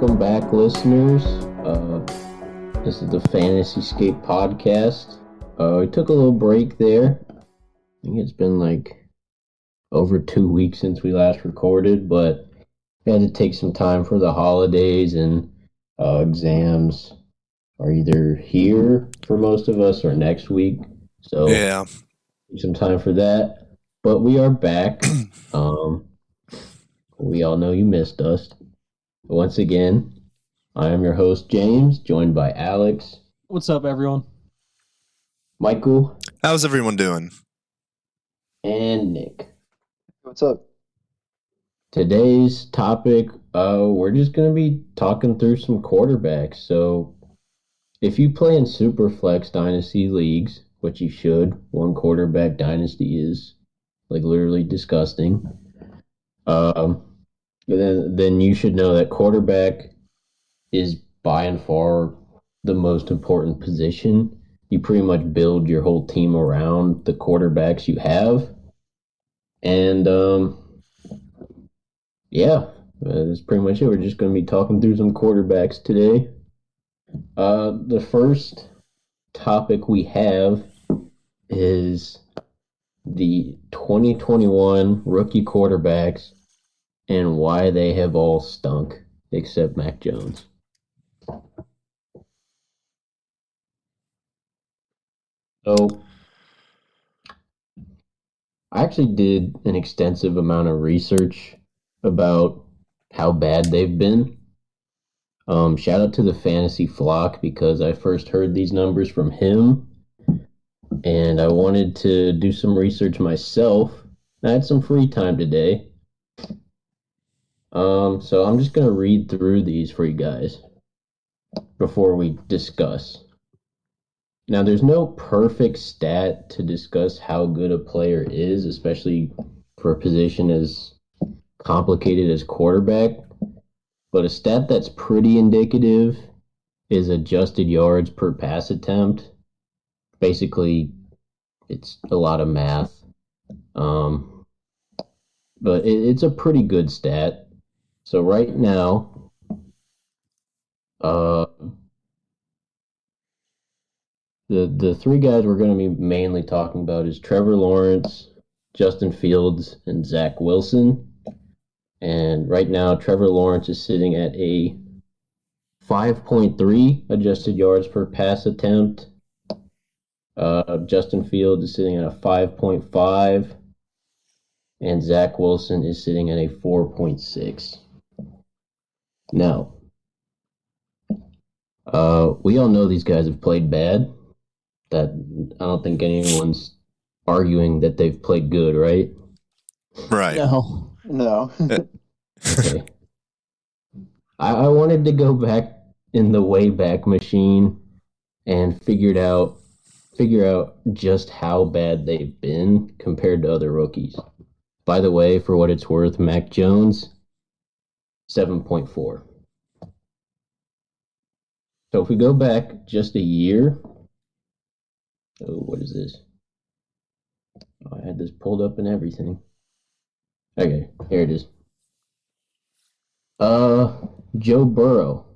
welcome back, listeners. Uh, this is the Fantasyscape podcast. Uh, we took a little break there. I think it's been like over two weeks since we last recorded, but we had to take some time for the holidays and uh, exams are either here for most of us or next week. So Yeah. some time for that. But we are back. um, we all know you missed us. Once again, I am your host, James, joined by Alex, What's up, everyone? Michael, How's everyone doing? and Nick. What's up? Today's topic, uh, we're just going to be talking through some quarterbacks. So, if you play in Superflex Dynasty leagues, which you should, one quarterback dynasty is like literally disgusting. Um, then then you should know that quarterback is by and far the most important position. You pretty much build your whole team around the quarterbacks you have, and um, yeah, that's pretty much it. We're just going to be talking through some quarterbacks today. Uh, the first topic we have is the 2021 rookie quarterbacks and why they have all stunk except Mac Jones. So, I actually did an extensive amount of research about how bad they've been. Um, shout out to the fantasy flock because I first heard these numbers from him, and I wanted to do some research myself. I had some free time today, um, so I'm just gonna read through these for you guys before we discuss. Now, there's no perfect stat to discuss how good a player is, especially for a position as complicated as quarterback. But a stat that's pretty indicative is adjusted yards per pass attempt. Basically, it's a lot of math. Um, but it, it's a pretty good stat. So right now, uh, the the three guys we're going to be mainly talking about is Trevor Lawrence, Justin Fields, and Zach Wilson. And right now, Trevor Lawrence is sitting at a 5.3 adjusted yards per pass attempt. Uh, Justin Fields is sitting at a 5.5, and Zach Wilson is sitting at a 4.6. Now, uh, we all know these guys have played bad. That I don't think anyone's arguing that they've played good, right? Right. No. No. Okay. I, I wanted to go back in the Wayback Machine and figured out figure out just how bad they've been compared to other rookies. By the way, for what it's worth, Mac Jones, seven point four. So if we go back just a year, oh, what is this? Oh, I had this pulled up and everything. Okay, here it is. Uh, Joe Burrow,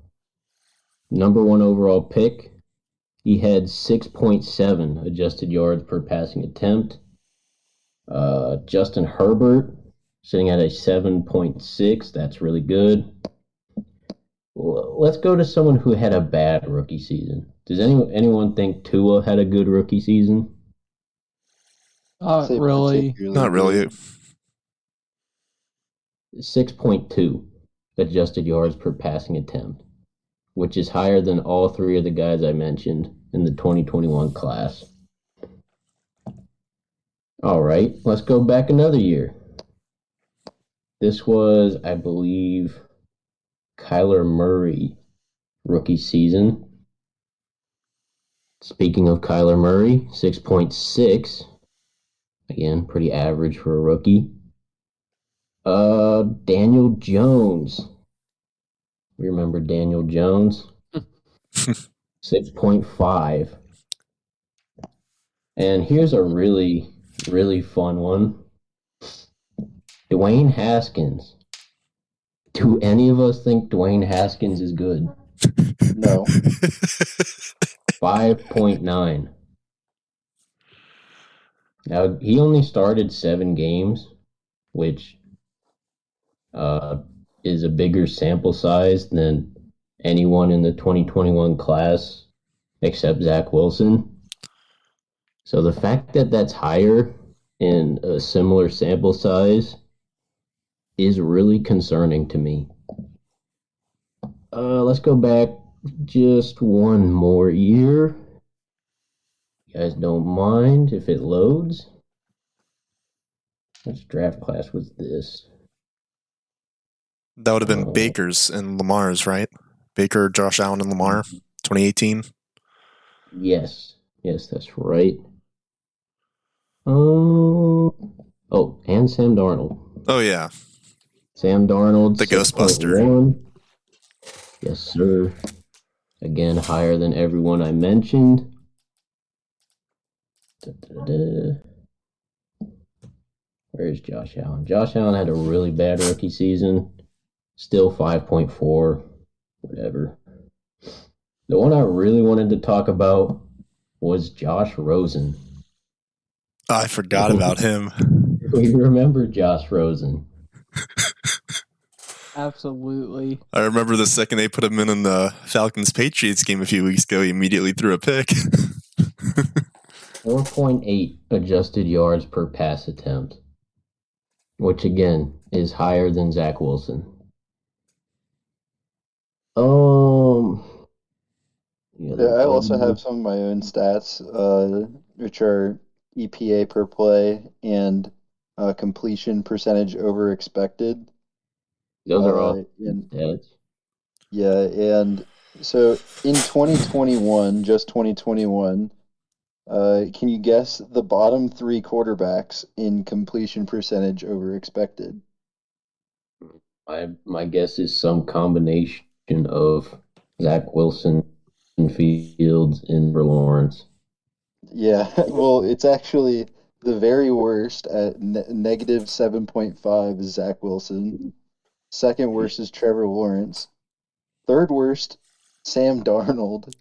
number one overall pick. He had 6.7 adjusted yards per passing attempt. Uh, Justin Herbert, sitting at a 7.6. That's really good. Let's go to someone who had a bad rookie season. Does anyone anyone think Tua had a good rookie season? Not really. Not really. 6.2 adjusted yards per passing attempt, which is higher than all three of the guys I mentioned in the 2021 class. All right, let's go back another year. This was, I believe, Kyler Murray rookie season. Speaking of Kyler Murray, 6.6. Again, pretty average for a rookie. Uh, Daniel Jones. We remember Daniel Jones. 6.5. And here's a really, really fun one. Dwayne Haskins. Do any of us think Dwayne Haskins is good? No. 5.9. Now, he only started seven games, which uh, is a bigger sample size than anyone in the 2021 class except Zach Wilson. So the fact that that's higher in a similar sample size is really concerning to me. Uh, let's go back just one more year. You guys don't mind if it loads? Which draft class was this? That would have been Oh. Baker's and Lamar's, right? Baker, Josh Allen, and Lamar, 2018. Yes, yes, that's right. Oh, oh, and Sam Darnold. Oh yeah, Sam Darnold, The Ghostbuster. 6.1. Yes, sir. Again, higher than everyone I mentioned. Da-da-da. Where's Josh Allen? Josh Allen had a really bad rookie season. Still 5.4. Whatever. The one I really wanted to talk about was Josh Rosen. I forgot about him. We remember Josh Rosen. Absolutely. I remember the second they put him in in the Falcons Patriots game a few weeks ago, he immediately threw a pick. 4.8 adjusted yards per pass attempt, which again is higher than Zach Wilson. Um, the Yeah, I also have some of my own stats, uh, which are EPA per play and uh, completion percentage over expected. Those are Uh, all and stats. yeah, and so in 2021, just 2021, uh, can you guess the bottom three quarterbacks in completion percentage over expected? My my guess is some combination of Zach Wilson and Fields and Lawrence. Yeah, well, it's actually the very worst at ne negative 7.5 is Zach Wilson. Second worst is Trevor Lawrence. Third worst, Sam Darnold.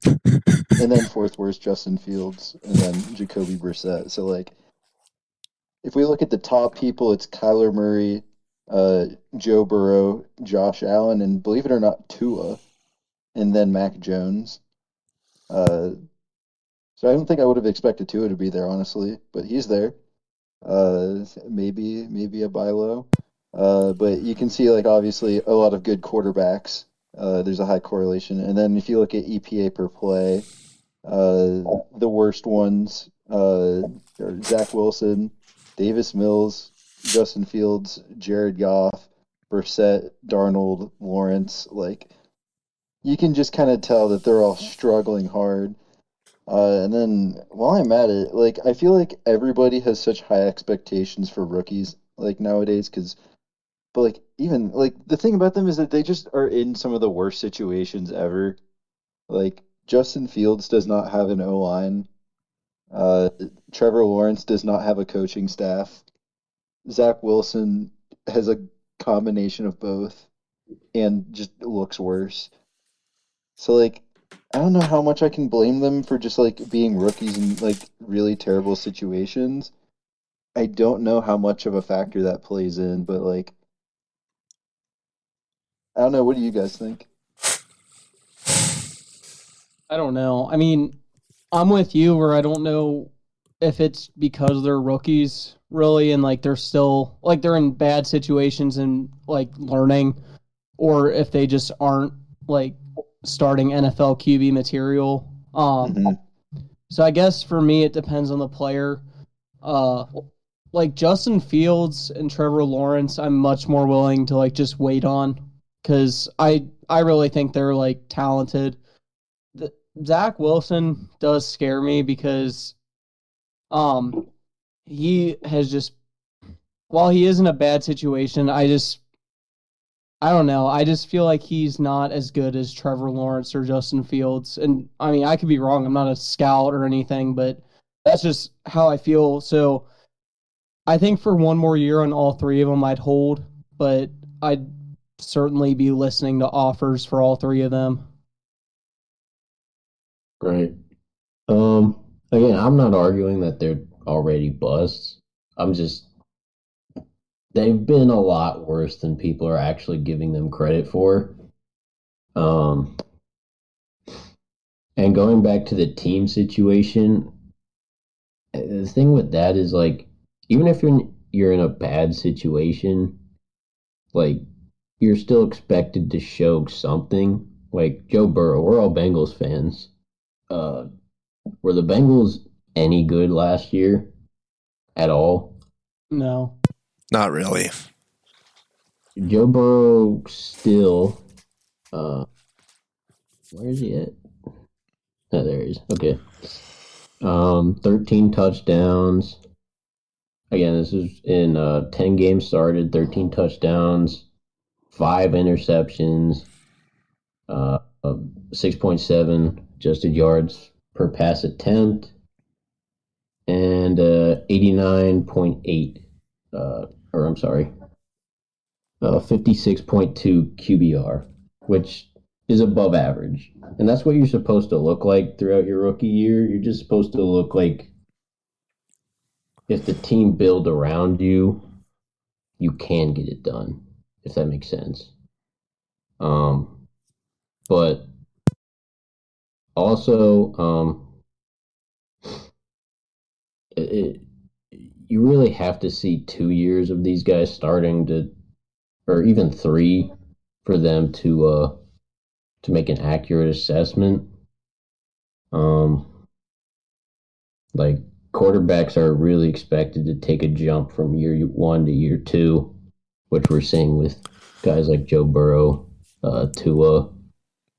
And then fourth worst, Justin Fields. And then Jacoby Brissett. So, like, if we look at the top people, it's Kyler Murray, uh, Joe Burrow, Josh Allen, and believe it or not, Tua. And then Mac Jones. Uh, so I don't think I would have expected Tua to be there, honestly, but he's there. Uh, maybe maybe a buy low. Uh, but you can see like obviously a lot of good quarterbacks. Uh, there's a high correlation, and then if you look at EPA per play, uh, the worst ones uh, are Zach Wilson, Davis Mills, Justin Fields, Jared Goff, Brissett, Darnold, Lawrence. Like you can just kind of tell that they're all struggling hard. Uh, and then while I'm at it, like I feel like everybody has such high expectations for rookies like nowadays because but like even like the thing about them is that they just are in some of the worst situations ever. Like Justin Fields does not have an O line. Uh, Trevor Lawrence does not have a coaching staff. Zach Wilson has a combination of both and just looks worse. So like I don't know how much I can blame them for just like being rookies in like really terrible situations. I don't know how much of a factor that plays in, but like I don't know. What do you guys think? I don't know. I mean, I'm with you where I don't know if it's because they're rookies really and like they're still like they're in bad situations and like learning or if they just aren't like starting NFL QB material. Um Mhm. so I guess for me it depends on the player. Uh like Justin Fields and Trevor Lawrence, I'm much more willing to like just wait on cuz I I really think they're like talented. The, Zach Wilson does scare me because um he has just while he is in a bad situation, I just I don't know. I just feel like he's not as good as Trevor Lawrence or Justin Fields. And I mean, I could be wrong. I'm not a scout or anything, but that's just how I feel. So I think for one more year on all three of them, I'd hold, but I'd certainly be listening to offers for all three of them. Right. Um. Again, I'm not arguing that they're already busts. I'm just they've been a lot worse than people are actually giving them credit for. Um. And going back to the team situation, the thing with that is like, even if you're in, you're in a bad situation, like you're still expected to show something. Like Joe Burrow, we're all Bengals fans. Uh, were the Bengals any good last year at all? No. Not really. Joe Burrow still. Uh, where is he at? Oh, there he is. Okay. Um, 13 touchdowns. Again, this is in uh, 10 games started, 13 touchdowns, five interceptions, uh, 6.7 adjusted yards per pass attempt, and uh, 89.8, uh, or I'm sorry, uh, 56.2 QBR, which is above average. And that's what you're supposed to look like throughout your rookie year. You're just supposed to look like if the team build around you, you can get it done, if that makes sense. Um, but also, um, it, you really have to see two years of these guys starting to, or even three, for them to uh, to make an accurate assessment. Um, like quarterbacks are really expected to take a jump from year one to year two, which we're seeing with guys like Joe Burrow, uh, Tua,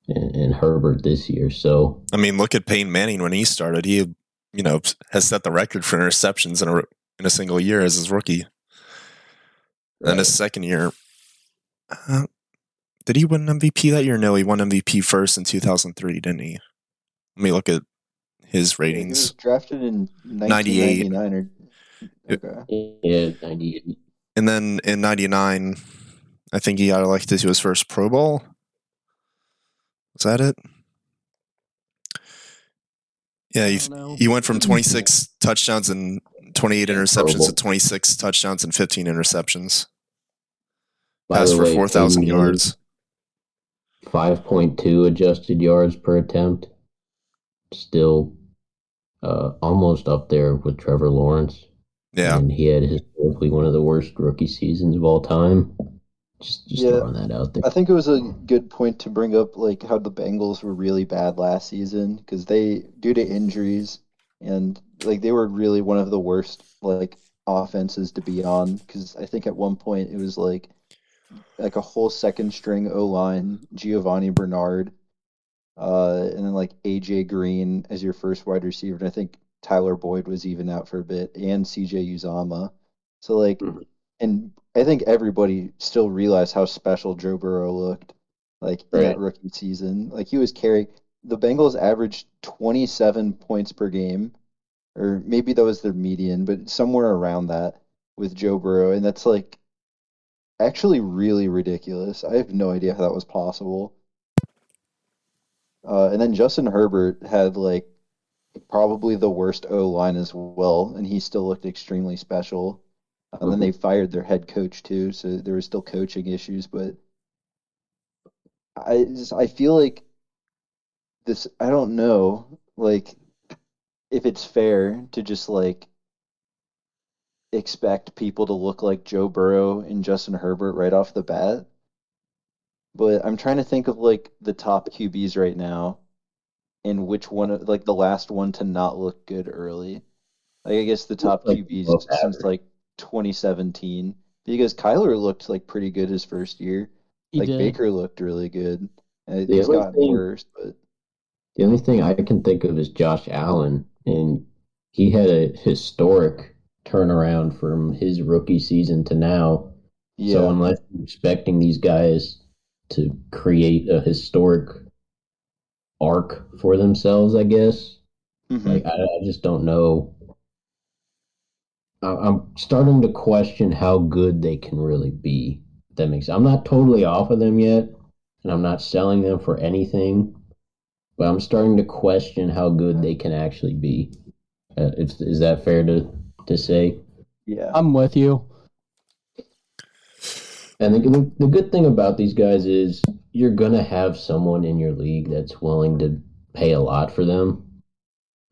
and, and Herbert this year. So I mean, look at Peyton Manning when he started. He, you know, has set the record for interceptions in a in a single year as his rookie. And his second year, uh, did he win MVP that year? No, he won MVP first in 2003, didn't he? Let me look at his He was ratings. drafted in 98. or okay. yeah, ninety eight. And then in 99, I think he got elected to his first Pro Bowl. Was that it? Yeah, he, I don't know. he went from 26 touchdowns and 28 interceptions to 26 touchdowns and 15 interceptions. By Passed for 4,000 yards. Five point two adjusted yards per attempt. Still, uh, almost up there with Trevor Lawrence. Yeah. and he had historically one of the worst rookie seasons of all time. Just, just Yeah. throwing that out there. I think it was a good point to bring up like how the Bengals were really bad last season because they due to injuries and like they were really one of the worst like offenses to be on because I think at one point it was like like a whole second string O line Giovani Bernard uh and then like AJ Green as your first wide receiver and I think Tyler Boyd was even out for a bit and CJ Uzomah so like Mhm. and I think everybody still realized how special Joe Burrow looked like in that rookie season. Like he was carrying the Bengals averaged 27 points per game, or maybe that was their median, but somewhere around that with Joe Burrow, and that's like actually really ridiculous. I have no idea how that was possible. Uh, and then Justin Herbert had like probably the worst O line as well, and he still looked extremely special. Um, and then mm-hmm. they fired their head coach too, so there was still coaching issues. But I just I feel like this. I don't know, like if it's fair to just like expect people to look like Joe Burrow and Justin Herbert right off the bat. But I'm trying to think of like the top QBs right now, and which one, of- like the last one to not look good early. Like I guess the top Like QBs since average. like 2017, because Kyler looked like pretty good his first year. He like did. Baker looked really good. Uh, The He's only gotten thing- worse, but The only thing I can think of is Josh Allen, and he had a historic turnaround from his rookie season to now. yeah, So unless you're expecting these guys to create a historic arc for themselves, I guess Mhm. like I, I just don't know. I- I'm starting to question how good they can really be. That makes I'm not totally off of them yet, and I'm not selling them for anything, but I'm starting to question how good they can actually be. Uh, is, is that fair to to say? Yeah. I'm with you. And the, the, good thing about these guys is you're gonna have someone in your league that's willing to pay a lot for them.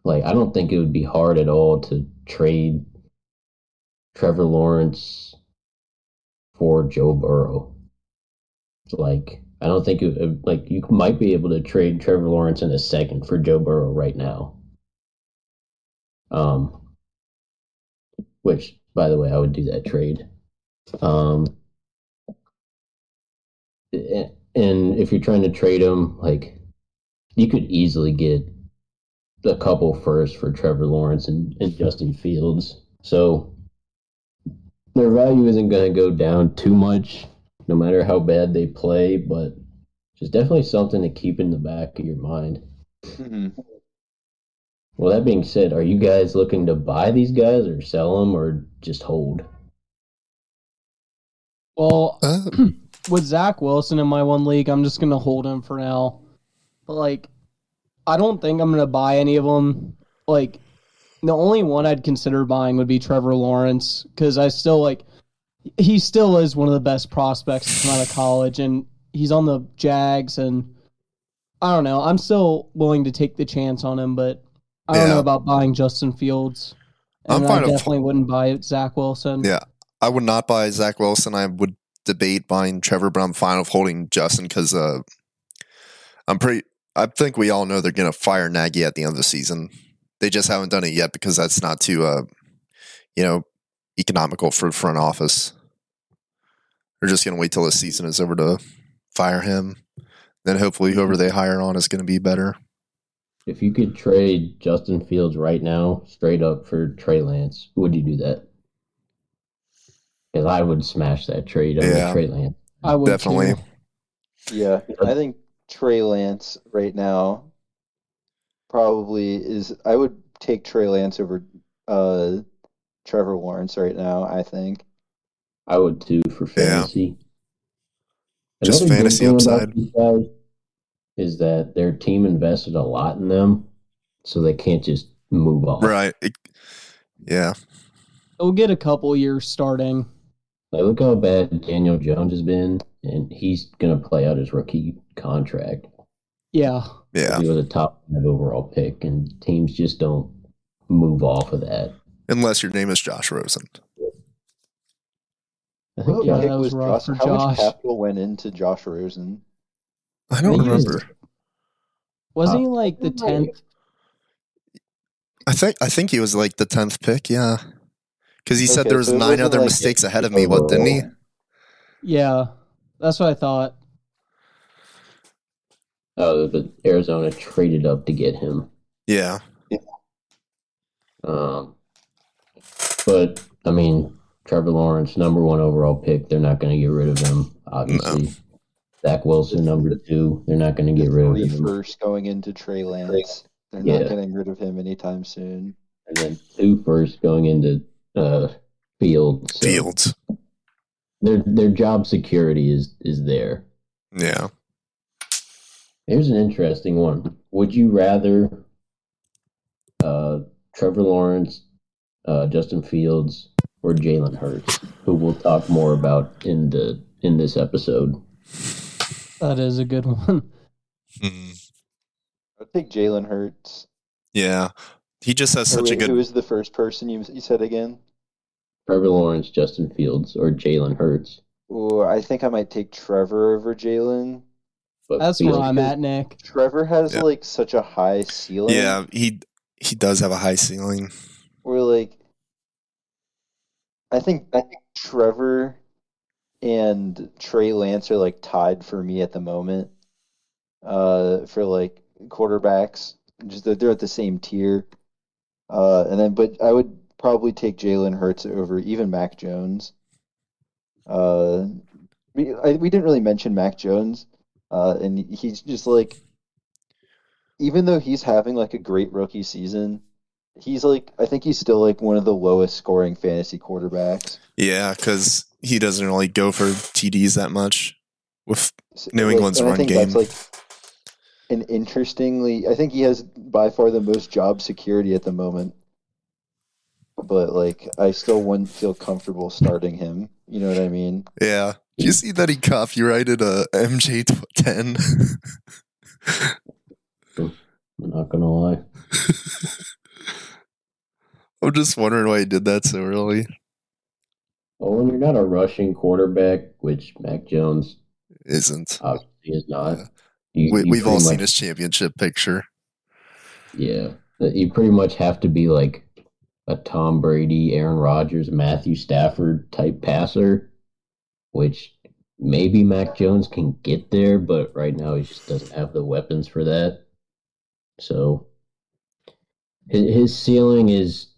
Like I don't think it would be hard at all to trade Trevor Lawrence for Joe Burrow. Like I don't think it, like you might be able to trade Trevor Lawrence in a second for Joe Burrow right now. Um, which by the way, I would do that trade. Um, and if you're trying to trade him, like you could easily get a couple first for Trevor Lawrence and, and Justin Fields. So their value isn't going to go down too much, no matter how bad they play. But just definitely something to keep in the back of your mind. hmm Well, that being said, are you guys looking to buy these guys or sell them or just hold? Well, Uh, with Zach Wilson in my one league, I'm just gonna hold him for now. But like, I don't think I'm gonna buy any of them. Like, the only one I'd consider buying would be Trevor Lawrence because I still like, he still is one of the best prospects to come out of college, and he's on the Jags, and I don't know. I'm still willing to take the chance on him, but I don't Yeah. know about buying Justin Fields. I'm fine I definitely wouldn't buy Zach Wilson. Yeah. I would not buy Zach Wilson. I would debate buying Trevor, but I'm fine with holding Justin because uh, I'm pretty. I think we all know they're going to fire Nagy at the end of the season. They just haven't done it yet because that's not too, uh, you know, economical for the front office. They're just going to wait till the season is over to fire him. Then hopefully whoever they hire on is going to be better. If you could trade Justin Fields right now, straight up for Trey Lance, would you do that? Because I would smash that trade over Yeah. Trey Lance. I would Definitely. too. Yeah. I think Trey Lance right now probably is. I would take Trey Lance over uh, Trevor Lawrence right now. I think. I would too for Yeah. fantasy. Just Another fantasy upside. is that their team invested a lot in them, so they can't just move off. Right. It- yeah. He'll get a couple years starting. Like, look how bad Daniel Jones has been, and he's gonna play out his rookie contract. Yeah. Yeah. He was a top five overall pick, and teams just don't move off of that. Unless your name is Josh Rosen. I think What Yeah, Josh- was was rough Josh? for How much capital went into Josh Rosen? I don't think he was- remember. Wasn't Uh, he like the tenth? I think I think he was like the tenth pick. Yeah, because he said Okay, there was so nine other like mistakes ahead of me. What didn't he? Yeah, that's what I thought. oh, but Arizona traded up to get him. Yeah, Um, but I mean, Trevor Lawrence, number one overall pick. They're not going to get rid of him. Obviously, Zach Wilson, number two. They're not going to get rid of him. first going into Trey Lance. They're Yeah. not getting rid of him anytime soon. and then two first going into uh, Fields. So Fields. Their their job security is is there. Yeah, Here's an interesting one. Would you rather uh, Trevor Lawrence, uh, Justin Fields, or Jalen Hurts, who we'll talk more about in the in this episode? That is a good one. Mhm. I'd take Jalen Hurts. yeah. He just has Or such a good. Who was the first person you you said again? Trevor Lawrence, Justin Fields, or Jalen Hurts? Ooh, I think I might take Trevor over Jalen. That's Fields, where I'm at, Nick. Trevor has Yeah. like such a high ceiling. Yeah, he he does have a high ceiling. Where like I think I think Trevor and Trey Lance are like tied for me at the moment. Uh for like quarterbacks. Just that they're at the same tier. Uh and then but I would probably take Jalen Hurts over even Mac Jones. Uh we I, we didn't really mention Mac Jones. Uh and he's just like even though he's having like a great rookie season, he's like I think he's still like one of the lowest scoring fantasy quarterbacks. Yeah, because he doesn't really go for TDs that much. With New England's and I run game. That's like an interestingly, I think he has by far the most job security at the moment. But like, I still wouldn't feel comfortable starting him. You know what I mean? yeah, Did you see that he copyrighted uh, a MJ ten? I'm not gonna lie. I'm just wondering why he did that so early. Oh, well, when you're not a rushing quarterback, which Mac Jones Isn't obviously is not, Yeah. You, we, you we've all pretty seen his championship picture? Yeah, you pretty much have to be like a Tom Brady, Aaron Rodgers, Matthew Stafford type passer, which maybe Mac Jones can get there, but right now he just doesn't have the weapons for that. So his, his ceiling is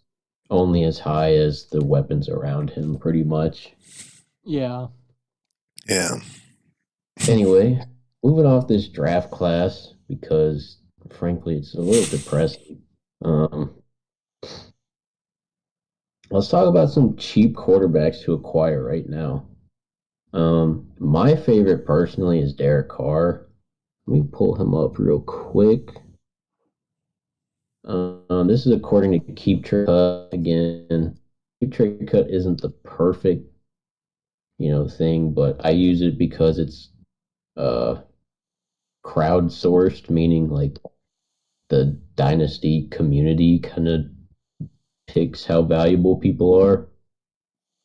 only as high as the weapons around him, pretty much. Yeah. Yeah, Anyway, moving off this draft class because frankly it's a little depressing. Um, let's talk about some cheap quarterbacks to acquire right now. Um, my favorite personally is Derek Carr. Let me pull him up real quick. Um, this is according to Keep Trade Cut again. Keep Trade Cut isn't the perfect, you know, thing, but I use it because it's uh crowdsourced, meaning like the dynasty community kind of picks how valuable people are.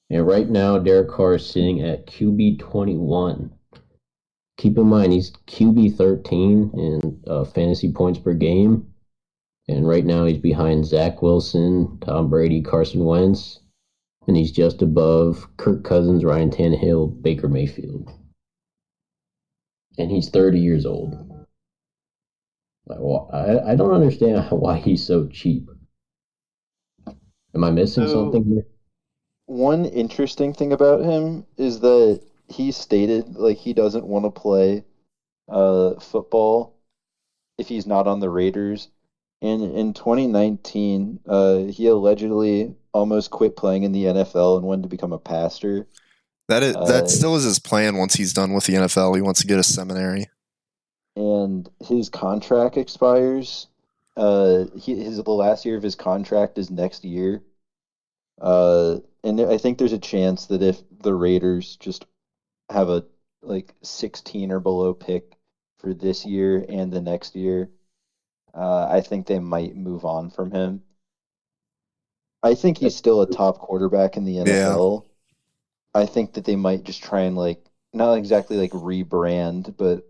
And right now, Derek Carr is sitting at QB 21. Keep in mind, he's QB 13 in uh, fantasy points per game. And right now, he's behind Zach Wilson, Tom Brady, Carson Wentz. And he's just above Kirk Cousins, Ryan Tannehill, Baker Mayfield and he's 30 years old. Like, well, I, I don't understand why he's so cheap. Am I missing So- something here? One interesting thing about him is that he stated like he doesn't want to play uh football if he's not on the Raiders. And in 2019, uh, he allegedly almost quit playing in the NFL and wanted to become a pastor. That is Uh, that still is his plan. Once he's done with the NFL, he wants to get a seminary. and his contract expires. Uh, he, his the last year of his contract is next year. Uh, and I think there's a chance that if the Raiders just have a like 16 or below pick for this year and the next year, uh, I think they might move on from him. I think he's still a top quarterback in the NFL. I think that they might just try and like not exactly like rebrand, but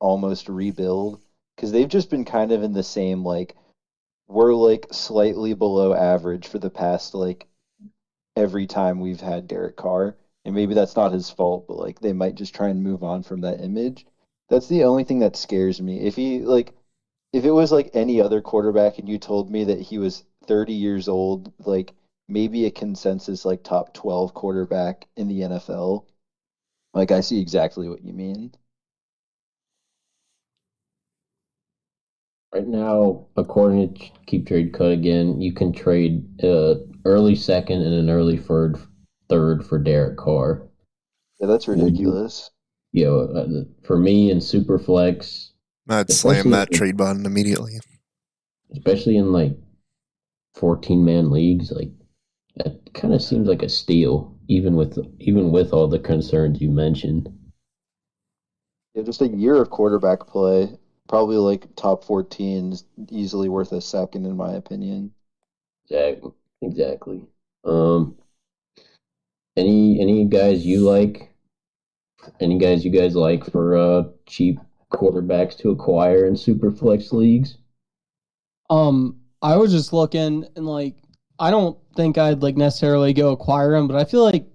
almost rebuild because they've just been kind of in the same like we're like slightly below average for the past like every time we've had Derek Carr. And maybe that's not his fault, but like they might just try and move on from that image. That's the only thing that scares me. If he like if it was like any other quarterback and you told me that he was 30 years old, like maybe a consensus like top 12 quarterback in the NFL, like I see exactly what you mean. Right now, according to Keep Trade Cut again, you can trade uh, early second and an early third third for Derek Carr. Yeah, that's ridiculous. You know, uh, for me in Superflex, I'd slam that if- trade button immediately. especially in like 14 man leagues, like that kind of seems like a steal, even with even with all the concerns you mentioned. Yeah, just a year of quarterback play, probably like top 14 is easily worth a second in my opinion. Exactly. Exactly. Um, any any guys you like? Any guys you guys like for uh cheap quarterbacks to acquire in super flex leagues? Um, I was just looking and like I don't think I'd like necessarily go acquire him, but I feel like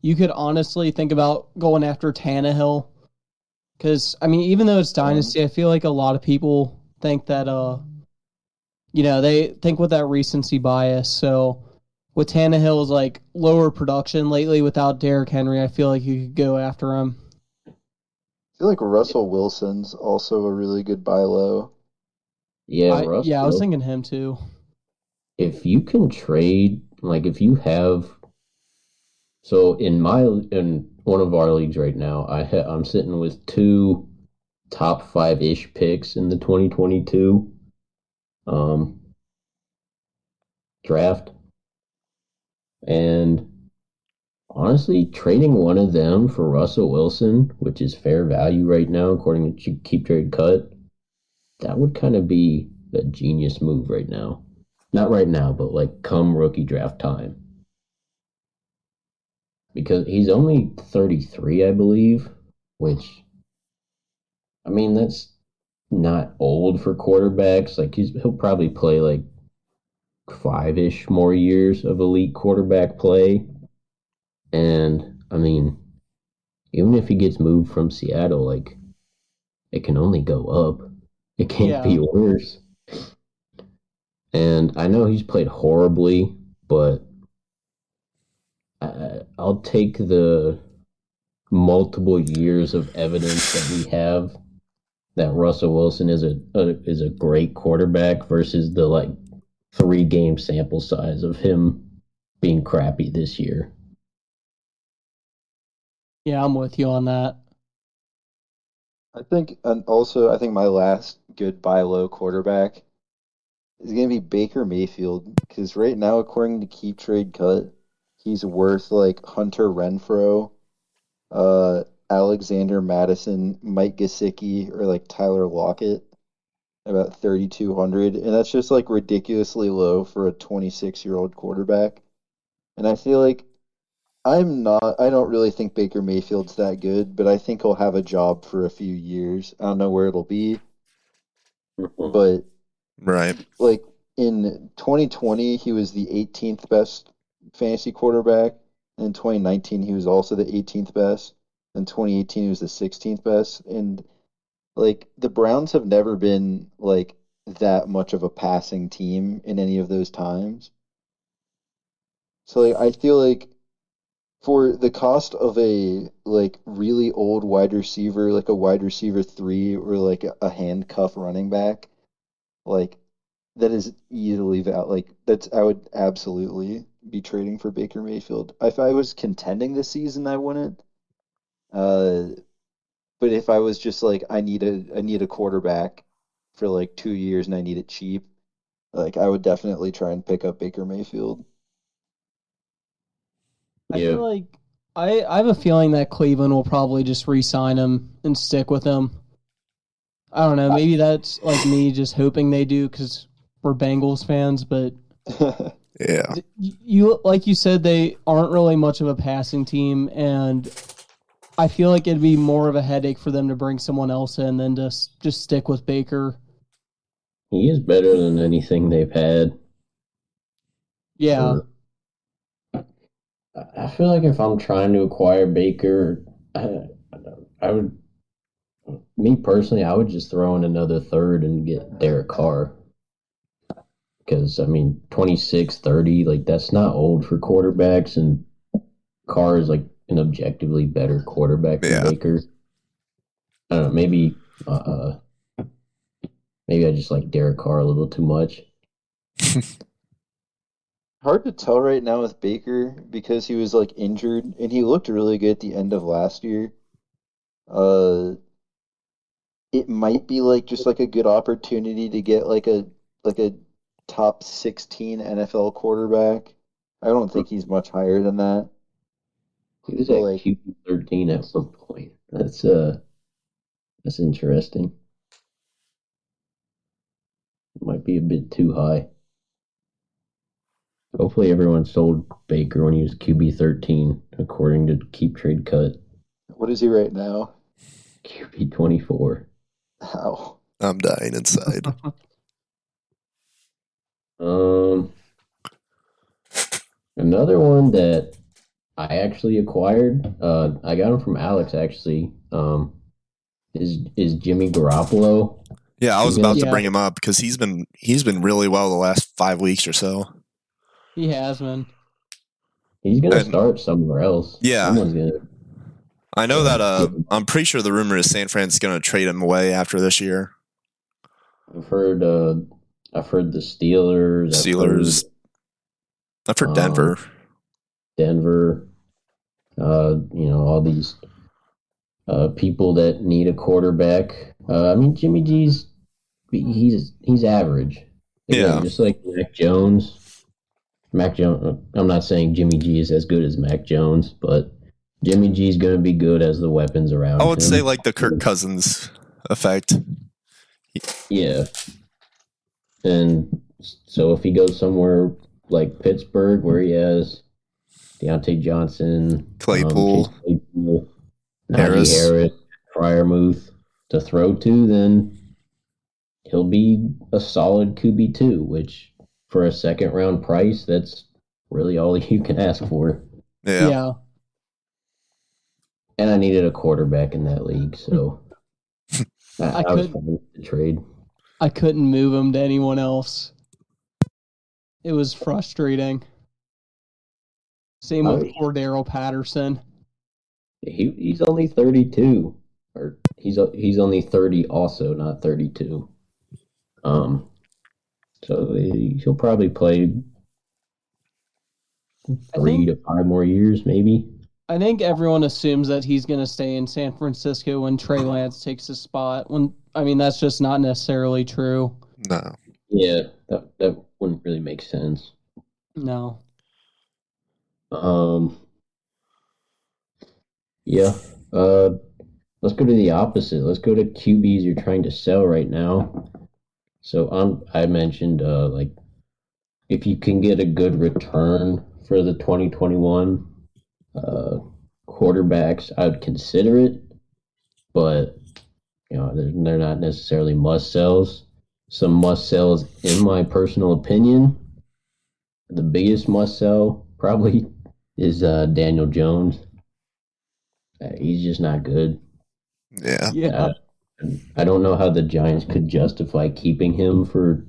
you could honestly think about going after Tannehill. Because I mean, even though it's dynasty, I feel like a lot of people think that uh, you know, they think with that recency bias. So with Tannehill's like lower production lately without Derrick Henry, I feel like you could go after him. I feel like Russell Wilson's also a really good buy low. Yeah, I, Russ yeah, I was thinking him too. If you can trade, like if you have So in my in one of our leagues right now, I ha- I'm sitting with two top five ish picks in the 2022 um, draft, and honestly, trading one of them for Russell Wilson, which is fair value right now according to Keep Trade Cut, that would kind of be a genius move right now. Not right now, but like come rookie draft time because he's only 33, I believe, which, I mean, that's not old for quarterbacks. Like, he's, he'll probably play like five ish more years of elite quarterback play. And, I mean, even if he gets moved from Seattle, like, it can only go up. It can't yeah. be worse. And I know he's played horribly, but I'll take the multiple years of evidence that we have that Russell Wilson is a, a is a great quarterback versus the like three game sample size of him being crappy this year. Yeah, I'm with you on that. I think, and also, I think my last good buy low quarterback is going to be Baker Mayfield because right now, according to Keep Trade Cut, he's worth like Hunter Renfrow, uh, Alexander Mattison, Mike Gesicki, or like Tyler Lockett, about 3,200. And that's just like ridiculously low for a 26 year old quarterback. And I feel like I'm not, I don't really think Baker Mayfield's that good, but I think he'll have a job for a few years. I don't know where it'll be, but. Right. Like in 2020, he was the 18th best fantasy quarterback. In 2019, he was also the 18th best. In 2018, he was the 16th best. And like the Browns have never been like that much of a passing team in any of those times. So like I feel like for the cost of a like really old wide receiver, like a wide receiver three or like a, handcuff running back, like that is easily val like that's I would absolutely be trading for Baker Mayfield. If I was contending this season, I wouldn't. Uh, but if I was just like I need a I need a quarterback for like two years and I need it cheap, like I would definitely try and pick up Baker Mayfield. I yeah. feel like I I have a feeling that Cleveland will probably just re-sign him and stick with him. I don't know. Uh, maybe that's like me just hoping they do because we're Bengals fans, but Yeah. You like you said they aren't really much of a passing team and I feel like it'd be more of a headache for them to bring someone else in than to just stick with Baker. He is better than anything they've had. Yeah. I feel like if I'm trying to acquire Baker, I, I would, me personally, I would just throw in another third and get Derek Carr because I mean 26, 30, like that's not old for quarterbacks, and Carr is like an objectively better quarterback than yeah. Baker. I don't know, maybe uh, uh, maybe I just like Derek Carr a little too much. Hard to tell right now with Baker because he was like injured and he looked really good at the end of last year. Uh it might be like just like a good opportunity to get like a like a top 16 NFL quarterback. I don't think he's much higher than that. He was at like, QB 13 at some point. That's uh that's interesting. Might be a bit too high. Hopefully everyone sold Baker when he was QB 13 according to Keep Trade Cut. What is he right now? QB 24. How? I'm dying inside. Um, another one that I actually acquired. Uh, I got him from Alex actually. Um, is is Jimmy Garoppolo? Yeah, I was about to bring him up because he's been he's been really well the last five weeks or so. He has been. He's gonna and, start somewhere else. Yeah, gonna. I know that. Uh, I'm pretty sure the rumor is San Fran's gonna trade him away after this year. I've heard uh, I've heard the Steelers. Steelers. I've heard, I've heard Denver. Um, Denver. Uh, you know, all these uh, people that need a quarterback. Uh, I mean, Jimmy G's he's he's average. Again, Yeah. just like Mac Jones. Mac Jones. I'm not saying Jimmy G is as good as Mac Jones, but Jimmy G's going to be good as the weapons around. I would him. say like the Kirk Cousins effect. Yeah. And so if he goes somewhere like Pittsburgh where he has Diontae Johnson, Claypool. Chase Claypool Harris. Harris, Harris Freiermuth to throw to, then he'll be a solid QB2, which for a second round price, that's really all you can ask for. Yeah. yeah. And I needed a quarterback in that league, so I, I I was could- fine with the trade. I couldn't move him to anyone else. It was frustrating. Same with Oh. Cordarrelle Patterson. He he's only thirty two, or he's he's only thirty also, not thirty two. Um, so he- he'll probably play three think- to five more years, maybe. I think everyone assumes that he's going to stay in San Francisco when Trey Lance takes his spot. When I mean that's just not necessarily true. No. Yeah, that that wouldn't really make sense. No. Um, yeah. Uh, let's go to the opposite. Let's go to QBs you're trying to sell right now. So um, I mentioned uh, like if you can get a good return for the 2021 uh, quarterbacks, I would consider it. But you know they're, they're not necessarily must sells. Some must sells, in my personal opinion, the biggest must sell probably is uh, Daniel Jones. Uh, he's just not good. Yeah. Yeah. Uh, I don't know how the Giants could justify keeping him for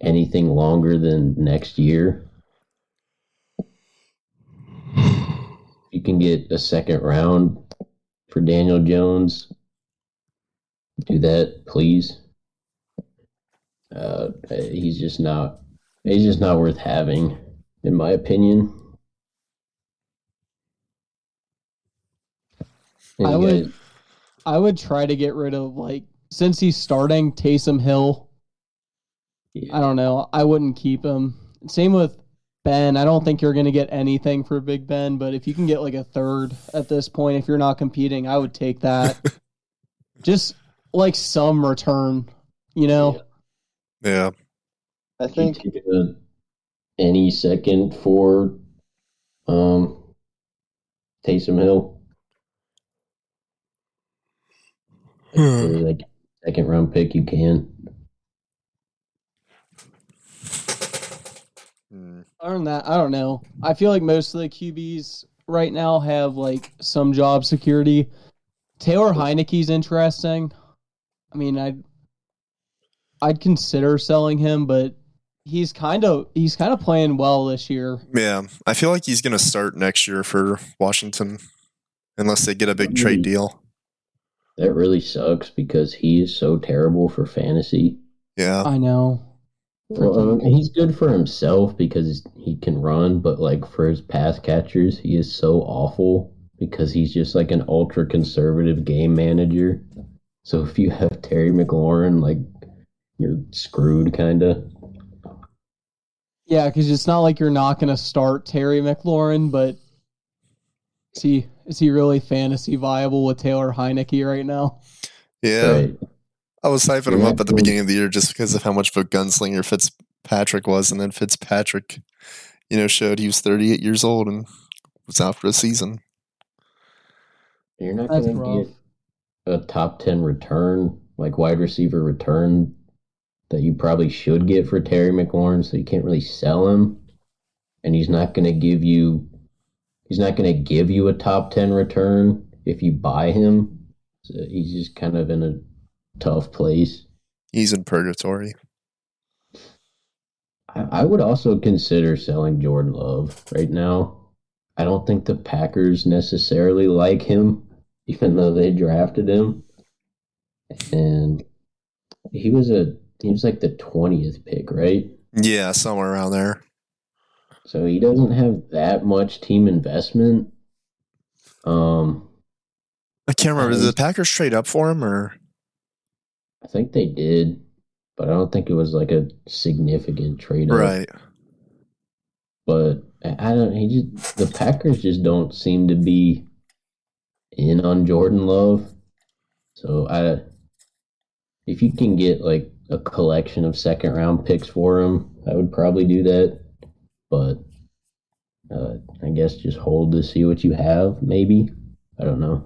anything longer than next year. You can get a second round for Daniel Jones, do that, please. Uh, he's just not. He's just not worth having, in my opinion. And I would guys- I would try to get rid of like since he's starting Taysom Hill. yeah. I don't know. I wouldn't keep him. Same with Ben. I don't think you're going to get anything for Big Ben, but if you can get like a third at this point, if you're not competing, I would take that. Just like some return, you know? Yeah. I think a- any second for um Taysom Hill. Really, like second round pick, you can. Mm. Other than that, I don't know. I feel like most of the QBs right now have like some job security. Taylor Heinicke's interesting. I mean, I'd I'd consider selling him, but he's kind of he's kind of playing well this year. Yeah. I feel like he's going to start next year for Washington unless they get a big trade deal. That really sucks because he is so terrible for fantasy. Yeah. I know. Well, um, he's good for himself because he can run, but like for his pass catchers, he is so awful because he's just like an ultra conservative game manager. So if you have Terry McLaurin, like you're screwed, kind of. Yeah, because it's not like you're not going to start Terry McLaurin, but is he is he really fantasy viable with Taylor Heinicke right now? Yeah. Right. I was hyping him Yeah, up at the beginning of the year just because of how much of a gunslinger Fitzpatrick was. And then Fitzpatrick, you know, showed he was 38 years old and was out for a season. You're not going to get a top 10 return, like wide receiver return, that you probably should get for Terry McLaurin, so you can't really sell him. And he's not going to give you. He's not going to give you a top 10 return if you buy him. So he's just kind of in a tough place. He's in purgatory. I, I would also consider selling Jordan Love right now. I don't think the Packers necessarily like him, even though they drafted him. And he was a he was like the twentieth pick, right? Yeah, somewhere around there. So he doesn't have that much team investment. Um, I can't remember. Did the Packers trade up for him or? I think they did, but I don't think it was like a significant trade. up. Right. But I I don't. He just the Packers just don't seem to be in on Jordan Love. So I, if you can get like a collection of second round picks for him, I would probably do that. But uh, I guess just hold to see what you have. Maybe I don't know.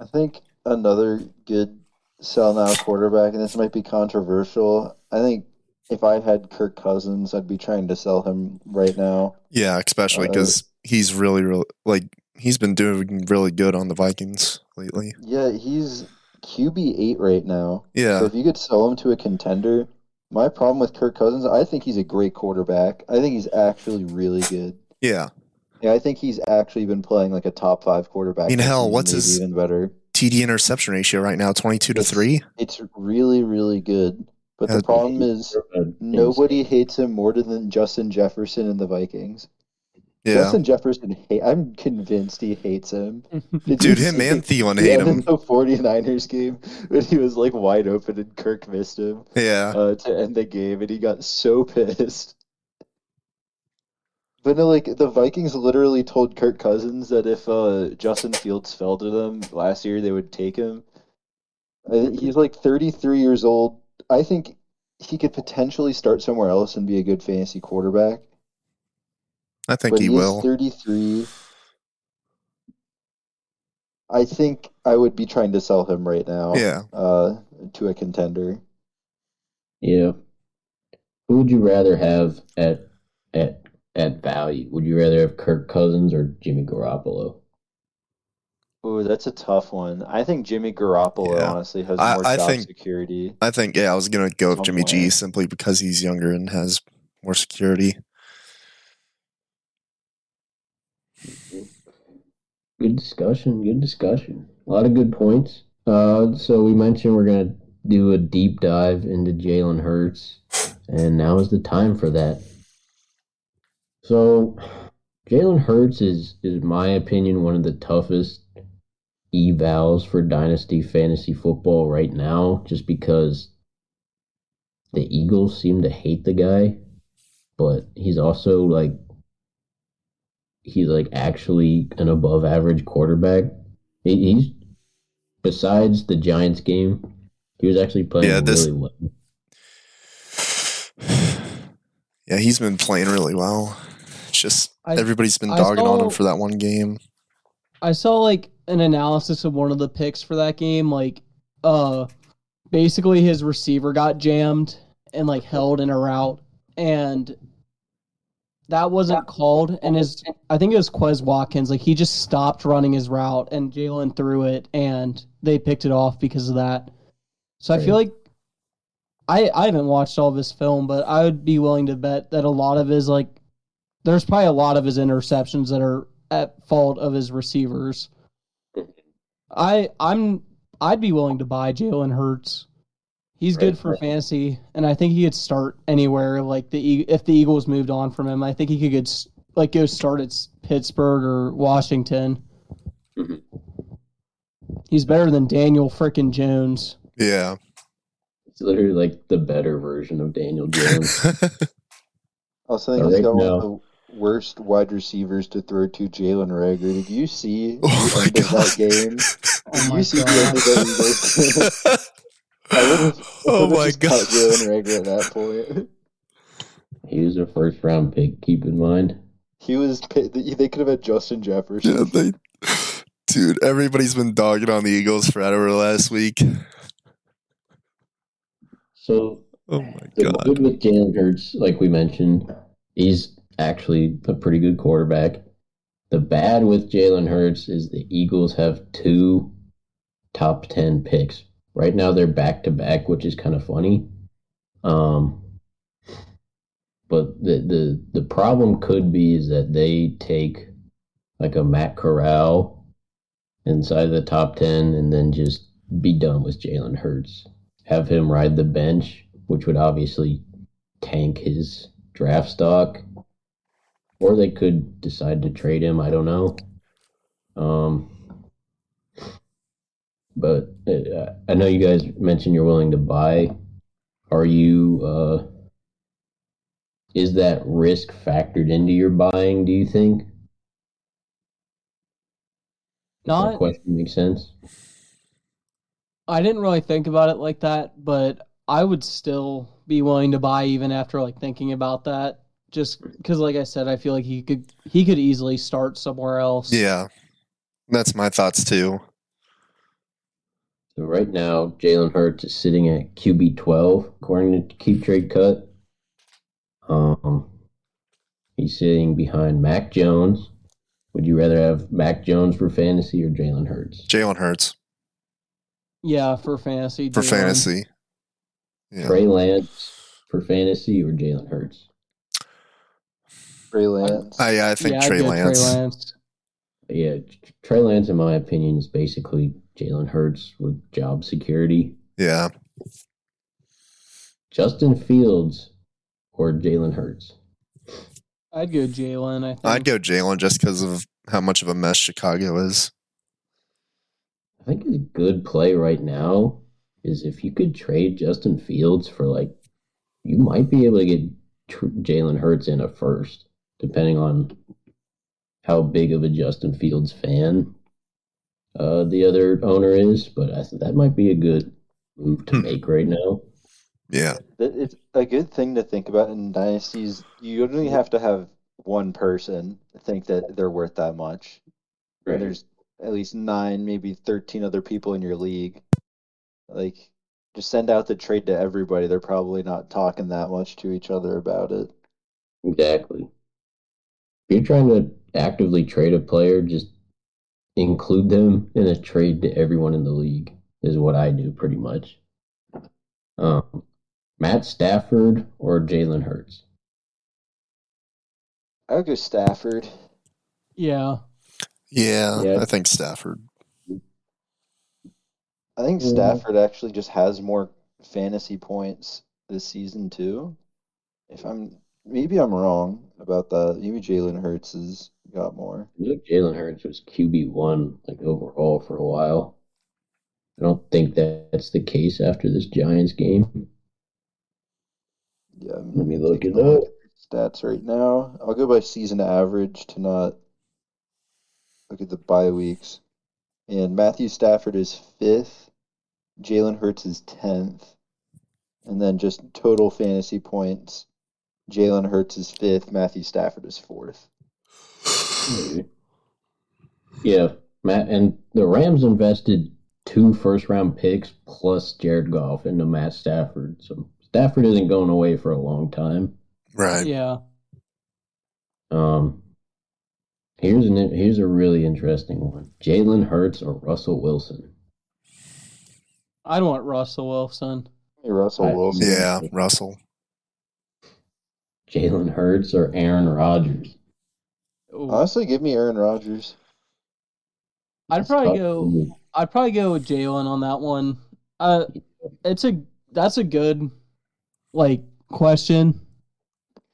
I think another good sell now quarterback, and this might be controversial. I think if I had Kirk Cousins, I'd be trying to sell him right now. Yeah, especially Uh, because he's really, really like he's been doing really good on the Vikings lately. Yeah, he's QB eight right now. So Yeah, if you could sell him to a contender, my problem with Kirk Cousins, I think he's a great quarterback. I think he's actually really good. yeah. Yeah, I think he's actually been playing like a top five quarterback. I mean, hell, what's his- even better? TD interception ratio right now twenty two to three. It's really, really good. But the problem is nobody hates him more than Justin Jefferson and the Vikings. Yeah, Justin Jefferson, hate, I'm convinced he hates him. Did dude, him see and Thielen hate end him. of the 49ers game when he was like wide open and Kirk missed him Yeah, uh, to end the game, and he got so pissed. But no, like the Vikings literally told Kirk Cousins that if uh, Justin Fields fell to them last year, they would take him. Uh, he's like 33 years old. I think he could potentially start somewhere else and be a good fantasy quarterback. I think but he he's will. 33. I think I would be trying to sell him right now. Yeah, Uh, to a contender. Yeah. Who would you rather have at at at value? Would you rather have Kirk Cousins or Jimmy Garoppolo? Ooh, that's a tough one. I think Jimmy Garoppolo Yeah. honestly has I- more I job think- security. I think yeah. I was gonna go with Jimmy G simply because he's younger and has more security. Good discussion. Good discussion. A lot of good points. Uh, so we mentioned we're gonna do a deep dive into Jalen Hurts, and now is the time for that. So, Jalen Hurts is, is my opinion, one of the toughest evals for dynasty fantasy football right now, just because the Eagles seem to hate the guy, but he's also like he's like actually an above average quarterback. He, he's besides the Giants game, he was actually playing Yeah, this- really well. yeah, he's been playing really well. It's just I- everybody's been I dogging on him for that one game. I saw like an analysis of one of the picks for that game. Like, uh, basically his receiver got jammed and like held in a route, and that wasn't called. And his, I think it was Quez Watkins. Like he just stopped running his route, and Jalen threw it, and they picked it off because of that. So I feel like. I, I haven't watched all of his film, but I would be willing to bet that a lot of his like there's probably a lot of his interceptions that are at fault of his receivers. I I'm I'd be willing to buy Jalen Hurts. He's good for right. fantasy, and I think he could start anywhere. Like the E- if the Eagles moved on from him, I think he could get like go start at Pittsburgh or Washington. Mhm. He's better than Daniel frickin' Jones. Yeah. It's literally like the better version of Daniel Jones. I was saying But he's right got one the worst wide receivers to throw to Jalen Reagor. Did you see Oh the my end of god. that game? Oh Did my you see God. the end of that game? I would've- I oh would've my just cut god. Jalen Reagor at that point. he was a first round pick, keep in mind. He was. They could have had Justin Jefferson. Yeah, they, dude, everybody's been dogging on the Eagles forever last week. So Oh my the god. good with Jalen Hurts, like we mentioned, he's actually a pretty good quarterback. The bad with Jalen Hurts is the Eagles have two top ten picks. Right now they're back to back, which is kind of funny. Um, but the the the problem could be is that they take like a Matt Corral inside the top ten and then just be done with Jalen Hurts. Have him ride the bench, which would obviously tank his draft stock. Or they could decide to trade him. I don't know. Um, but uh, I know you guys mentioned you're willing to buy. Are you? Uh, is that risk factored into your buying? Do you think? Does that Not question makes sense. I didn't really think about it like that, but I would still be willing to buy even after like thinking about that. Just because, like I said, I feel like he could he could easily start somewhere else. Yeah, that's my thoughts too. So right now, Jalen Hurts is sitting at QB twelve according to Keep Trade Cut. Um, he's sitting behind Mac Jones. Would you rather have Mac Jones for fantasy or Jalen Hurts? Jalen Hurts Yeah, for fantasy. for Jalen. fantasy. Yeah. Trey Lance for fantasy or Jalen Hurts? Trey Lance. I, I think yeah, I'd Trey go Lance. Trey Lance. Yeah, Trey Lance, in my opinion, is basically Jalen Hurts with job security. Yeah, Justin Fields or Jalen Hurts? I'd go Jalen. I think. I'd go Jalen just because of how much of a mess Chicago is. I think a good play right now is if you could trade Justin Fields for like, you might be able to get tr- Jalen Hurts in a first, depending on how big of a Justin Fields fan uh, the other owner is. But I think that might be a good move to Hmm. make right now. Yeah, It's a good thing to think about in dynasties. You only have to have one person think that they're worth that much. And there's at least nine, maybe 13 other people in your league. Like, just send out the trade to everybody. They're probably not talking that much to each other about it. Exactly. If you're trying to actively trade a player, just include them in a trade to everyone in the league, is what I do pretty much. Um, Matt Stafford or Jalen Hurts? I would go Stafford. Yeah. yeah, Yeah. I think Stafford. I think. Stafford actually just has more fantasy points this season too. If I'm maybe I'm wrong about that. Maybe Jalen Hurts has got more. I think Jalen Hurts was QB one like overall for a while. I don't think that's the case after this Giants game. Yeah, Let me look it up. at the Stats right now. I'll go by season average to not look at the bye weeks. And Matthew Stafford is fifth. Jalen Hurts is tenth. And then just total fantasy points. Jalen Hurts is fifth. Matthew Stafford is fourth. Yeah, Matt and the Rams invested two first round picks plus Jared Goff into Matt Stafford. So Stafford isn't going away for a long time. Right. Yeah. Um here's an here's a really interesting one. Jalen Hurts or Russell Wilson? I'd want Russell Wilson. Hey, Russell I- Wilson. Yeah, Russell. Jalen Hurts or Aaron Rodgers? Ooh. Honestly, give me Aaron Rodgers. I'd probably go. move. I'd probably go with Jalen on that one. Uh, it's a that's a good like question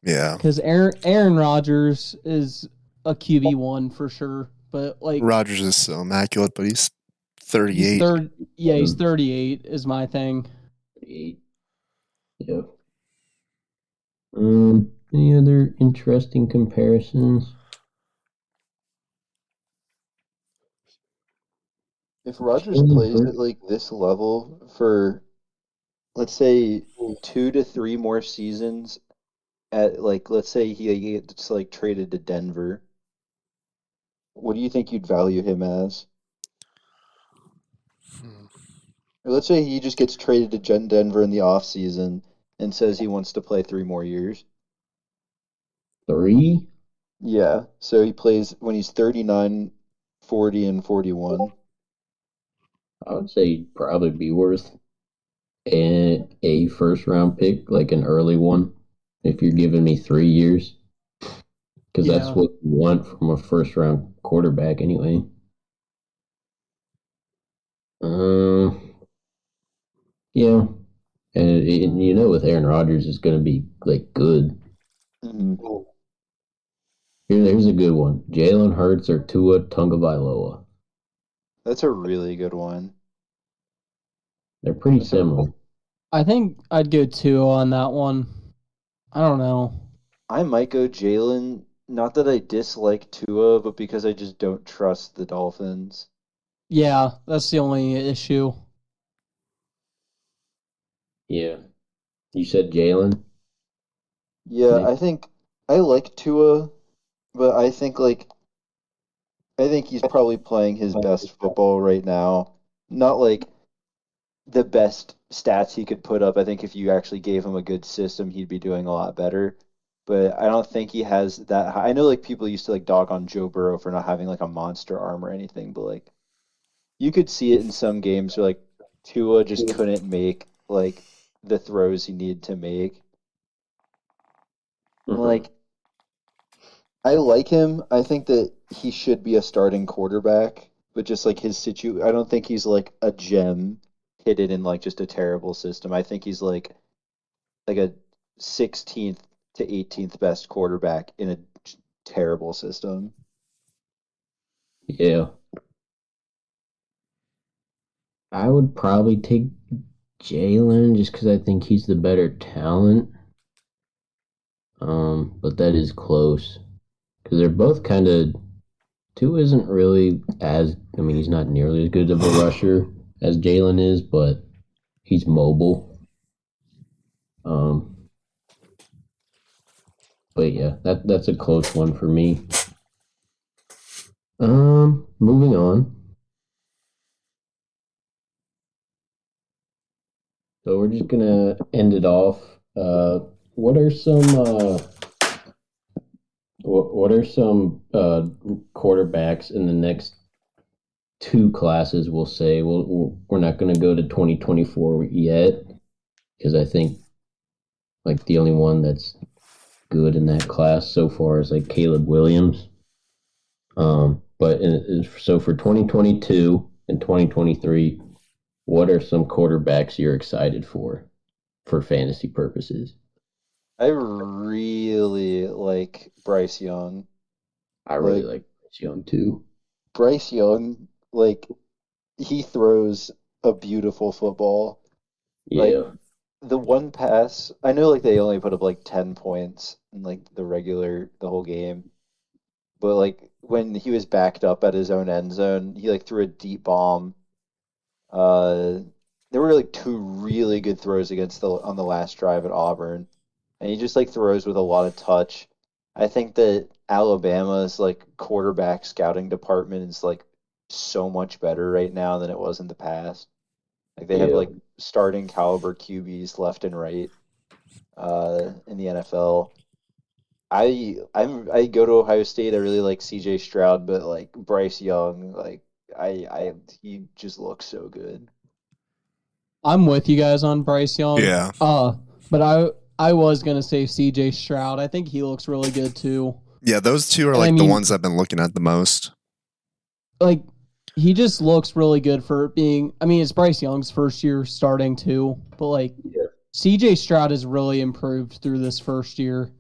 Yeah. because Aaron Aaron Rodgers is a QB one for sure, but like Rodgers is so immaculate, but he's he's 38. third. Yeah, he's Mhm. thirty eight is my thing. Eight. Yeah. Um any other interesting comparisons? If Rodgers Jalen plays Hurts- at like this level for, let's say, two to three more seasons, at like, let's say he gets like traded to Denver, what do you think you'd value him as? Hmm. Or let's say he just gets traded to Gen- Denver in the offseason and says he wants to play three more years. Three? Yeah, so he plays when he's 39, 40, and 41. I would say he'd probably be worth a, a first round pick, like an early one, if you're giving me three years. Because that's what you want from a first round quarterback, anyway. Um, yeah, and it, it- you know, with Aaron Rodgers, it's going to be like good. Mhm. Here, here's a good one: Jalen Hurts or Tua Tagovailoa. That's a really good one. They're pretty That's similar. I think I'd go Tua on that one. I don't know. I might go Jalen. Not that I dislike Tua, but because I just don't trust the Dolphins. Yeah, that's the only issue. Yeah. You said Jalen. Yeah. I think I like Tua, but I think like I think he's probably playing his best football right now. Not like the best stats he could put up. I think if you actually gave him a good system, he'd be doing a lot better. But I don't think he has that high. I know like people used to like dog on Joe Burrow for not having like a monster arm or anything, but like you could see it in some games where like Tua just couldn't make like the throws he needed to make. Mhm. Like, I like him. I think that he should be a starting quarterback, but just like his situ, I don't think he's like a gem hidden in like just a terrible system. I think he's like like a 16th to 18th best quarterback in a terrible system. Yeah. I would probably take Jalen just because I think he's the better talent. Um, but that is close because they're both kind of. Tua isn't really as. I mean, he's not nearly as good of a rusher as Jalen is, but he's mobile. Um, but yeah, that that's a close one for me. Um, moving on. So we're just gonna end it off. Uh, what are some uh, what what are some uh quarterbacks in the next two classes? We'll say we'll, we're not gonna go to twenty twenty four yet because I think like the only one that's good in that class so far is like Caleb Williams. Um, but in, so for 2022 and 2023, what are some quarterbacks you're excited for, for fantasy purposes? I really like Bryce Young. I really Like- like Bryce Young too. Bryce Young, like, he throws a beautiful football. Yeah, Like- the one pass, I know like they only put up like 10 points in like the regular the whole game. But like when he was backed up at his own end zone, he like threw a deep bomb. Uh there were like two really good throws against the on the last drive at Auburn. And he just like throws with a lot of touch. I think that Alabama's like quarterback scouting department is like so much better right now than it was in the past. Like they have like starting caliber QBs left and right uh, in the NFL. I I'm I go to Ohio State. I really like C.J. Stroud, but like Bryce Young, like I I he just looks so good. I'm with you guys on Bryce Young. Yeah. Uh, but I I was gonna say C.J. Stroud. I think he looks really good too. Yeah, those two are I like the mean- ones I've been looking at the most. Like he just looks really good for being. I mean, it's Bryce Young's first year starting too, but like Yeah. C.J. Stroud has really improved through this first year.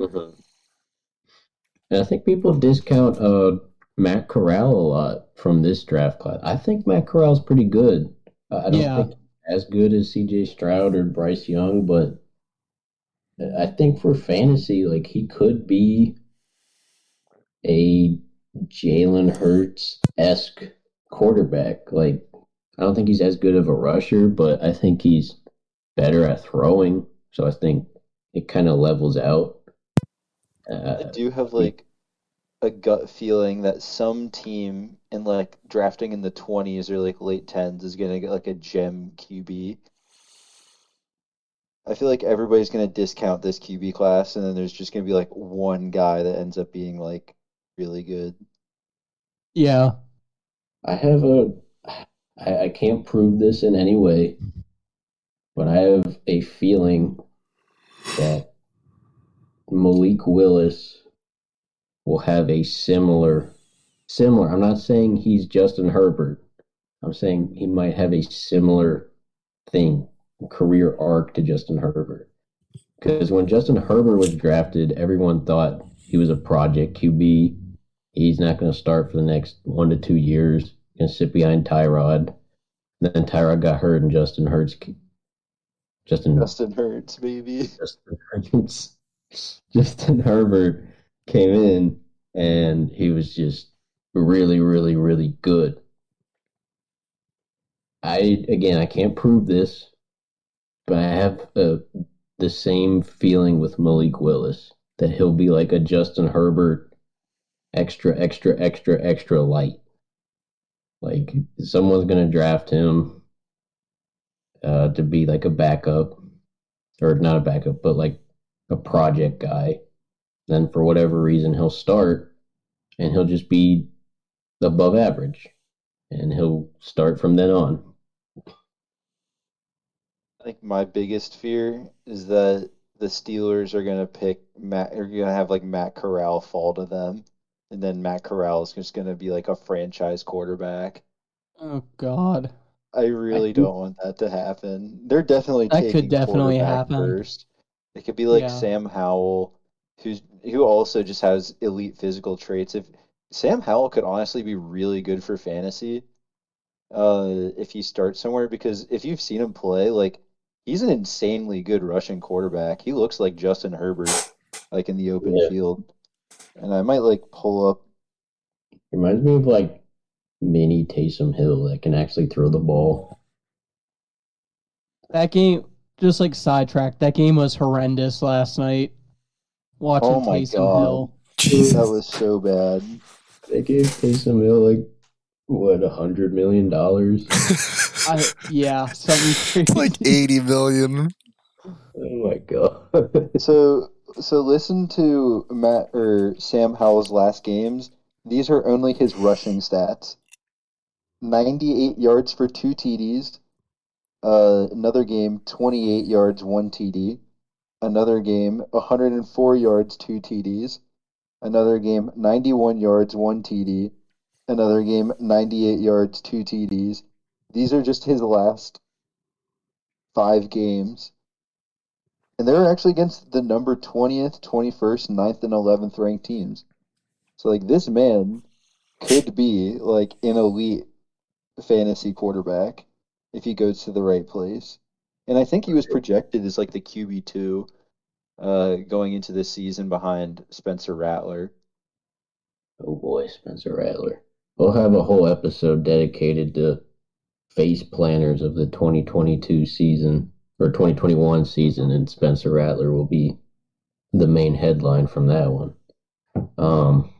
Mhm. And I think people discount uh, Matt Corral a lot from this draft class. I think Matt Corral's pretty good. I don't Yeah. think as good as C.J. Stroud or Bryce Young, but I think for fantasy, like he could be a Jalen Hurts esque quarterback. Like I don't think he's as good of a rusher, but I think he's better at throwing. So I think it kind of levels out. I Uh, do have like a gut feeling that some team in like drafting in the twenties or like late tens is gonna get like a gem QB. I feel like everybody's gonna discount this QB class, and then there's just gonna be like one guy that ends up being like really good. Yeah, I have a. I, I can't prove this in any way, but I have a feeling that Malik Willis will have a similar, similar. I'm not saying he's Justin Herbert. I'm saying he might have a similar thing, career arc to Justin Herbert. Because when Justin Herbert was drafted, everyone thought he was a project QB. He's not going to start for the next one to two years. Going to sit behind Tyrod. Then Tyrod got hurt, and Justin Hurts. Justin Justin Hurts, baby. Justin Hurts. Justin Herbert came in, and he was just really, really, really good. I again, I can't prove this, but I have uh, the same feeling with Malik Willis that he'll be like a Justin Herbert, extra, extra, extra, extra light. Like someone's gonna draft him uh, to be like a backup, or not a backup, but like a project guy. Then for whatever reason he'll start, and he'll just be above average, and he'll start from then on. I think my biggest fear is that the Steelers are gonna pick Matt. Are gonna have like Matt Corral fall to them, and then Matt Corral is just gonna be like a franchise quarterback. Oh God. I really I- don't want that to happen. They're definitely That could definitely happen. first. It could be like Yeah. Sam Howell, who's who also just has elite physical traits. If Sam Howell could honestly be really good for fantasy, uh, if he starts somewhere, because if you've seen him play, like he's an insanely good rushing quarterback. He looks like Justin Herbert, like in the open Yeah. field. And I might like pull up. Reminds me of like mini Taysom Hill that can actually throw the ball. That game, just like sidetrack. That game was horrendous last night. Watching Oh my Taysom God. Hill. Jesus. That was so bad. They gave Taysom Hill like what a hundred million dollars. Yeah, something crazy. like 80 million. Oh my god. So so listen to Matt or Sam Howell's last games. These are only his rushing stats. 98 yards for two TDs. Uh, another game, 28 yards, one TD. Another game, 104 yards, two TDs. Another game, 91 yards, one TD. Another game, 98 yards, two TDs. These are just his last five games. And they're actually against the number 20th, 21st, 9th, and 11th ranked teams. So, like, this man could be, like, an elite fantasy quarterback if he goes to the right place. And I think he was projected as, like, the QB2 uh, going into this season behind Spencer Rattler. oh boy, Spencer Rattler. We'll have a whole episode dedicated to face planners of the 2022 season or 2021 season, and Spencer Rattler will be the main headline from that one. Um,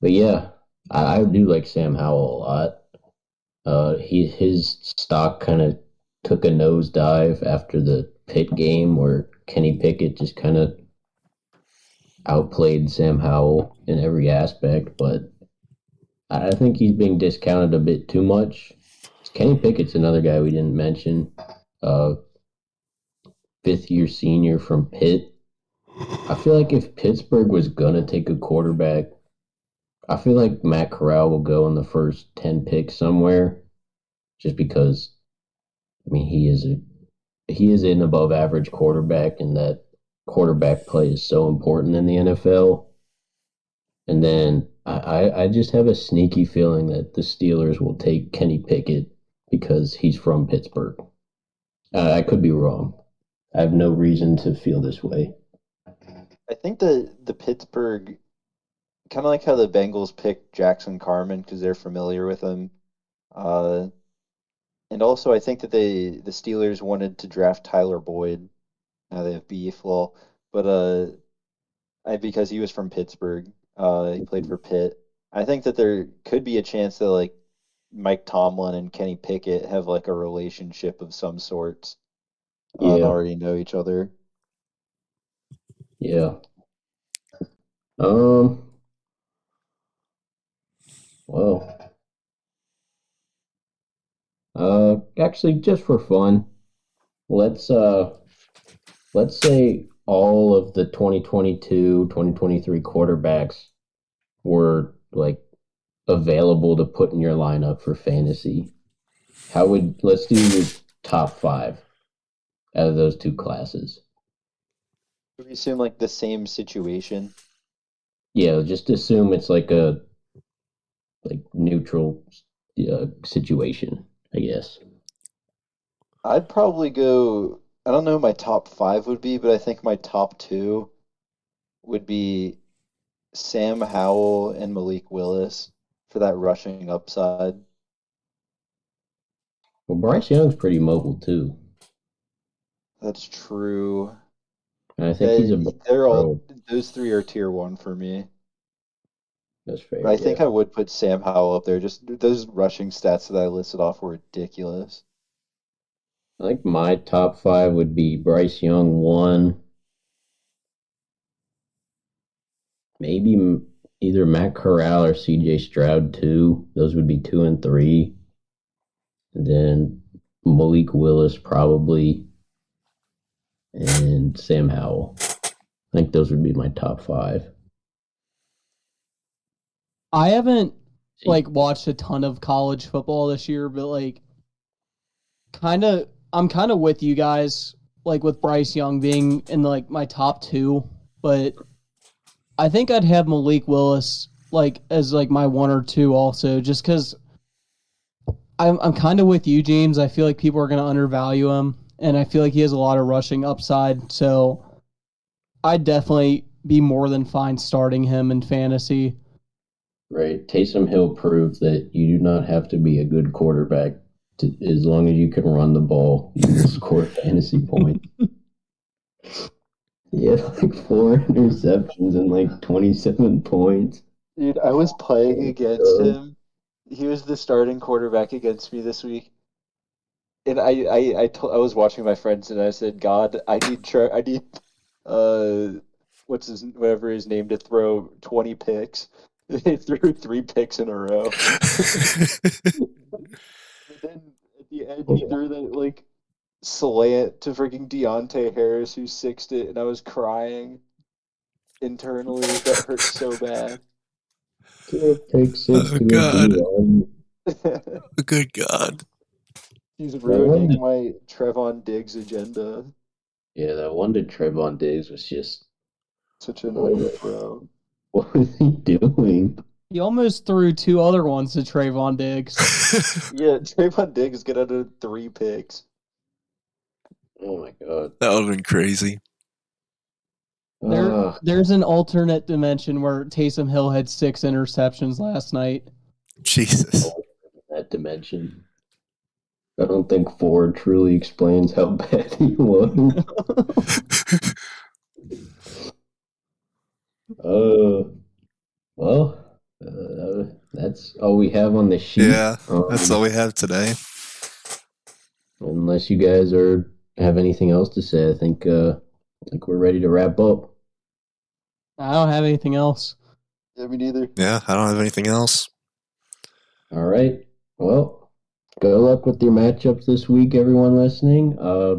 but yeah, I, I do like Sam Howell a lot. Uh, he his stock kind of took a nosedive after the Pitt game, where Kenny Pickett just kind of outplayed Sam Howell in every aspect. But I think he's being discounted a bit too much. Kenny Pickett's another guy we didn't mention. Uh, fifth year senior from Pitt. I feel like if Pittsburgh was gonna take a quarterback, I feel like Matt Corral will go in the first ten picks somewhere, just because. I mean, he is a he is an above average quarterback, and that quarterback play is so important in the NFL. And then I, I, just have a sneaky feeling that the Steelers will take Kenny Pickett because he's from Pittsburgh. Uh, I could be wrong. I have no reason to feel this way. I think the the Pittsburgh, kind of like how the Bengals picked Jackson Carman because they're familiar with him, uh, and also I think that they the Steelers wanted to draft Tyler Boyd. Now they have beef, well, but uh, I because he was from Pittsburgh, uh, he played for Pitt. I think that there could be a chance that like Mike Tomlin and Kenny Pickett have like a relationship of some sorts. Uh, Yeah. already know each other. Yeah. Um. Well. Uh, actually, just for fun, let's uh, let's say all of the 2022, 2023 quarterbacks were like available to put in your lineup for fantasy. How would let's do your top five out of those two classes? We assume like the same situation. Yeah, just assume it's like a like neutral uh, situation, I guess. I'd probably go. I don't know who my top five would be, but I think my top two would be Sam Howell and Malik Willis for that rushing upside. Well, Bryce Young's pretty mobile too. That's true. And I think he's a They, they're all those three are tier one for me. That's fair. I think yeah. I would put Sam Howell up there. Just those rushing stats that I listed off were ridiculous. I think my top five would be Bryce Young one, maybe either Matt Corral or C.J. Stroud two. Those would be two and three. And then Malik Willis probably, and Sam Howell. I think those would be my top five. I haven't like watched a ton of college football this year, but like kind of I'm kind of with you guys like with Bryce Young being in like my top 2, but I think I'd have Malik Willis like as like my one or two also just cuz I'm I'm kind of with you James. I feel like people are going to undervalue him and I feel like he has a lot of rushing upside, so I'd definitely be more than fine starting him in fantasy. Right. Taysom Hill proved that you do not have to be a good quarterback to, as long as you can run the ball, you can score fantasy points. He had like four interceptions and like 27 points. Dude, I was playing against him. He was the starting quarterback against me this week. And I I I, told, I was watching my friends and I said, "God, I need Tre- I need uh what's his whatever his name to throw 20 picks." They threw three picks in a row. But then at the end, he threw that like slant to freaking Deonte Harris, who sixed it, and I was crying internally. That hurt so bad. To a pick six Oh, God. Oh, good God. He's one ruining did- my Trevon Diggs agenda. Yeah, that one to Trevon Diggs was just, Such an underthrow. What was he doing? He almost threw two other ones to Trevon Diggs. Yeah, Trevon Diggs got out of three picks. Oh my God. that would have been crazy. There, there's an alternate dimension where Taysom Hill had six interceptions last night. Jesus. Oh, that dimension. I don't think Ford truly explains how bad he was. Uh, well, uh, that's all we have on the sheet. Yeah, Um, that's all we have today. Unless you guys are have anything else to say, I think uh, I think we're ready to wrap up. I don't have anything else. Yeah, me neither. Yeah, I don't have anything else. All right. Well, good luck with your matchups this week, everyone listening. Uh,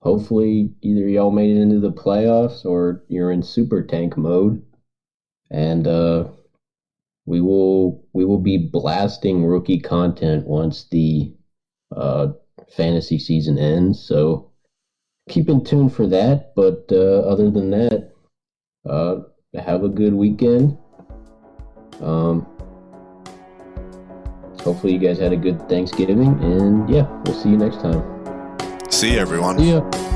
hopefully, either y'all made it into the playoffs or you're in super tank mode, and uh, we will we will be blasting rookie content once the uh, fantasy season ends. So keep in tune for that. But uh, other than that, uh, have a good weekend. Um, hopefully you guys had a good Thanksgiving, and yeah, we'll see you next time. See you, everyone. Yeah.